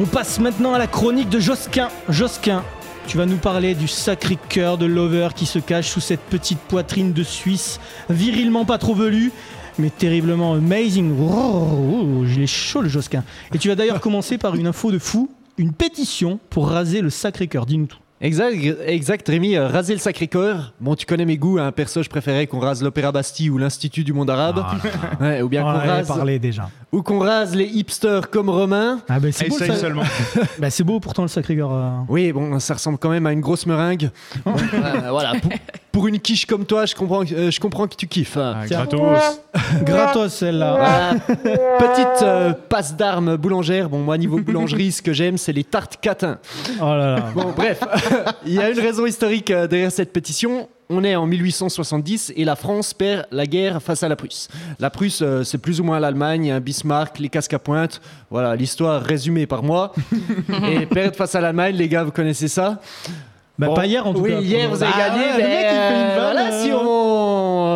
On passe maintenant à la chronique de Josquin. Josquin, tu vas nous parler du sacré cœur de Lover qui se cache sous cette petite poitrine de Suisse, virilement pas trop velue, mais terriblement amazing. Oh, je l'ai chaud le Josquin. Et tu vas d'ailleurs commencer par une info de fou, une pétition pour raser le sacré cœur. Dis-nous tout. Exact, exact Rémi, euh, raser le Sacré-Cœur. Bon, tu connais mes goûts, hein, perso, je préférais qu'on rase l'Opéra Bastille ou l'Institut du monde arabe. Ah, Ouais, ou bien On qu'on rase, parlé déjà. ou qu'on rase les hipsters comme Romain. Ah bah, c'est beau, Essaye ça. seulement. Bah, c'est beau pourtant le sacré cœur. euh. Oui, bon, ça ressemble quand même à une grosse meringue. Bon, euh, voilà, pour, pour une quiche comme toi, je comprends, euh, je comprends que tu kiffes. hein. Ah, gratos. Gratos celle-là. Petite euh, passe d'armes boulangère. Bon, moi, niveau boulangerie, ce que j'aime, c'est les tartes catins. Oh là là. Bon, bref, il y a une raison historique euh, derrière cette pétition. On est en 1870 et la France perd la guerre face à la Prusse. La Prusse, euh, c'est plus ou moins l'Allemagne, hein, Bismarck, les casques à pointe. Voilà, l'histoire résumée par moi. et perdre face à l'Allemagne, les gars, vous connaissez ça? Bah, Bon, pas hier en tout oui, cas. hier vous avez Ah, gagné. ouais, le mais, mec, il fait une euh, vanne, voilà, si on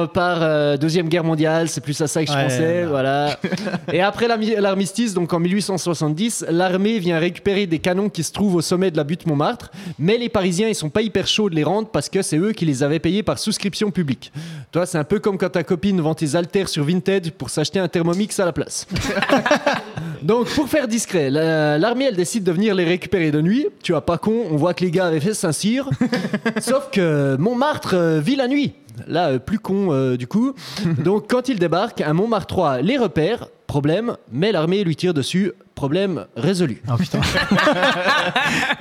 part euh, deuxième guerre mondiale, c'est plus à ça que je Ouais, pensais. Voilà. Et après l'armistice, donc en 1870, l'armée vient récupérer des canons qui se trouvent au sommet de la butte Montmartre, mais les Parisiens ils sont pas hyper chauds de les rendre parce que c'est eux qui les avaient payés par souscription publique. Toi, c'est un peu comme quand ta copine vend tes haltères sur Vinted pour s'acheter un Thermomix à la place. Donc, pour faire discret, la- l'armée, elle décide de venir les récupérer de nuit. Tu as pas con, on voit que les gars avaient fait Saint-Cyr. Sauf que Montmartre euh, vit la nuit. Là, euh, plus con euh, du coup. Donc, quand ils débarquent, un Montmartre 3 les repère. Problème, mais l'armée lui tire dessus. Problème résolu. Ah putain.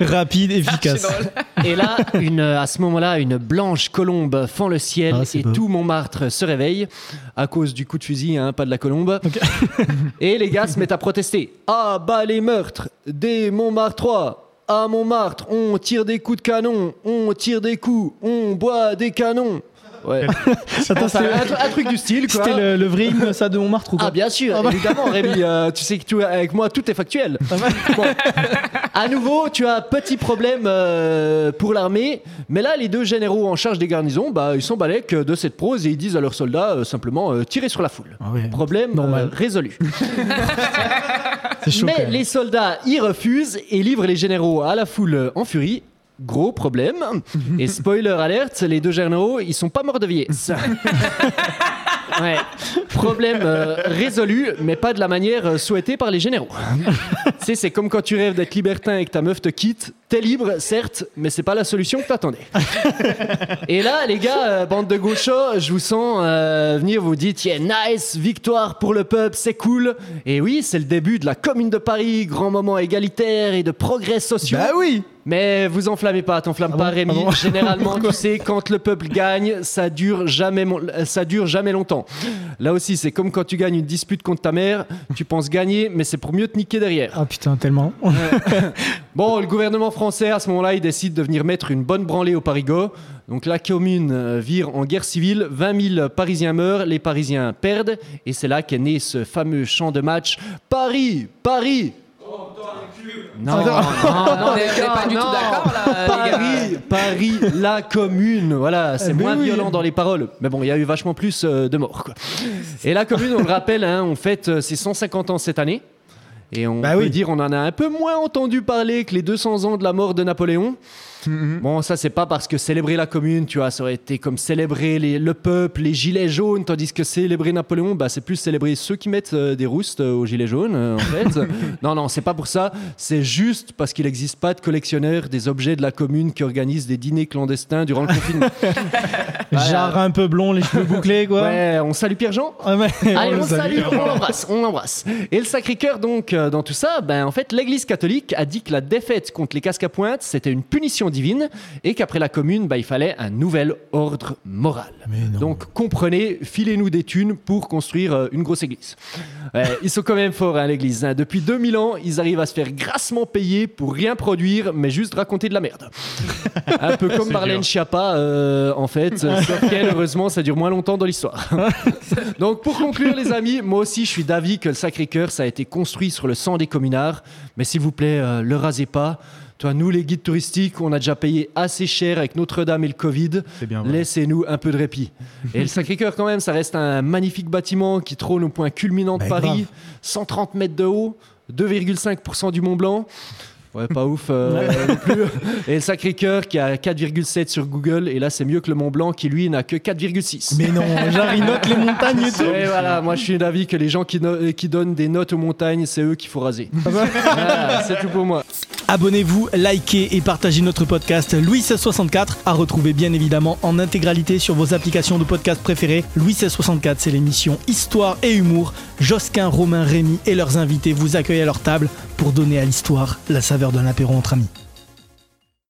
Rapide, efficace. Et là, une, à ce moment-là, une blanche colombe fend le ciel Ah, et beau. tout Montmartre se réveille à cause du coup de fusil, hein, pas de la colombe. et les gars se mettent à protester. Ah bah les meurtres des Montmartre 3 à Montmartre, on tire des coups de canon, on tire des coups, on boit des canons. Ouais. Attends, un, un truc du style quoi. C'était le, le vrai hymne ça de Montmartre ou quoi Ah bien sûr, Ah bah. évidemment Rémi, euh, tu sais que tu, avec moi tout est factuel. Bon. À nouveau, tu as un petit problème euh, pour l'armée, mais là les deux généraux en charge des garnisons, bah, ils sont balèques de cette prose et ils disent à leurs soldats euh, simplement euh, tirez sur la foule. Ah ouais. Problème Normal. euh, résolu. Chaud. mais les soldats y refusent et livrent les généraux à la foule euh, en furie. Gros problème. Et spoiler alerte, les deux généraux, ils sont pas morts de vieillesse. Ouais. Problème euh, résolu, mais pas de la manière euh, souhaitée par les généraux. tu sais, c'est comme quand tu rêves d'être libertin et que ta meuf te quitte. T'es libre, certes, mais c'est pas la solution que t'attendais. et là, les gars, euh, bande de gauchos, je vous sens euh, venir vous dire yeah, nice, victoire pour le peuple, c'est cool. Et oui, c'est le début de la Commune de Paris, grand moment égalitaire et de progrès sociaux. Bah oui Mais vous enflammez pas, t'enflammes Ah pas bon Rémi. Ah bon Généralement, tu sais, quand le peuple gagne, ça dure jamais, ça dure jamais longtemps. Là aussi, c'est comme quand tu gagnes une dispute contre ta mère, tu penses gagner, mais c'est pour mieux te niquer derrière. Ah putain, tellement. Bon, le gouvernement français, à ce moment-là, il décide de venir mettre une bonne branlée au Parigot. Donc la commune euh, vire en guerre civile, 20 000 Parisiens meurent, les Parisiens perdent, et c'est là qu'est né ce fameux chant de match Paris, Paris. Non, non, non, on les est- on est gars, pas du tout non. d'accord, là. Paris, Paris, la commune. Voilà, c'est Eh ben moins oui. violent dans les paroles. Mais bon, il y a eu vachement plus euh, de morts. quoi. Et la commune, on le rappelle, hein, on fête euh, ses 150 ans cette année. Et on Bah peut oui. dire on en a un peu moins entendu parler que les 200 ans de la mort de Napoléon. Mm-hmm. Bon, ça, c'est pas parce que célébrer la commune, tu vois, ça aurait été comme célébrer les- le peuple, les gilets jaunes, tandis que célébrer Napoléon, bah, c'est plus célébrer ceux qui mettent euh, des roustes euh, aux gilets jaunes, euh, en fait. non, non, c'est pas pour ça. C'est juste parce qu'il n'existe pas de collectionneurs des objets de la commune qui organisent des dîners clandestins durant le confinement. Genre un peu blond, les cheveux bouclés quoi. ouais, on salue Pierre-Jean Ah ouais, Allez, on, le salue, on l'embrasse, on l'embrasse. Et le Sacré-Cœur, donc, euh, dans tout ça, ben, en fait, l'Église catholique a dit que la défaite contre les casques à pointe, c'était une punition divine et qu'après la commune, ben, il fallait un nouvel ordre moral. Donc, comprenez, filez-nous des thunes pour construire euh, une grosse église. Ouais, ils sont quand même forts, hein, l'Église. hein. Depuis 2000 ans, ils arrivent à se faire grassement payer pour rien produire, mais juste raconter de la merde. Un peu comme Marlène. Schiappa, euh, en fait, sauf qu'elle, heureusement, ça dure moins longtemps dans l'histoire. Donc pour conclure les amis, moi aussi je suis d'avis que le Sacré-Cœur ça a été construit sur le sang des communards, mais s'il vous plaît, euh, le rasez pas. Toi, nous les guides touristiques, on a déjà payé assez cher avec Notre-Dame et le Covid. Laissez-nous un peu de répit. Et le Sacré-Cœur quand même, ça reste un magnifique bâtiment qui trône au point culminant de Bah, Paris, grave. 130 mètres de haut. 2,5% du Mont Blanc. Ouais, pas ouf euh, non plus. Et le Sacré-Cœur qui a 4,7 sur Google. Et là, c'est mieux que le Mont Blanc qui, lui, n'a que 4,6. Mais non, genre il note les montagnes et tout. Et voilà, moi je suis d'avis que les gens qui, no- qui donnent des notes aux montagnes, c'est eux qu'il faut raser. Voilà, c'est tout pour moi. Abonnez-vous, likez et partagez notre podcast Louis 1664 à retrouver bien évidemment en intégralité sur vos applications de podcast préférées. Louis 1664, c'est l'émission Histoire et Humour. Josquin, Romain, Rémy et leurs invités vous accueillent à leur table pour donner à l'histoire la saveur d'un apéro entre amis.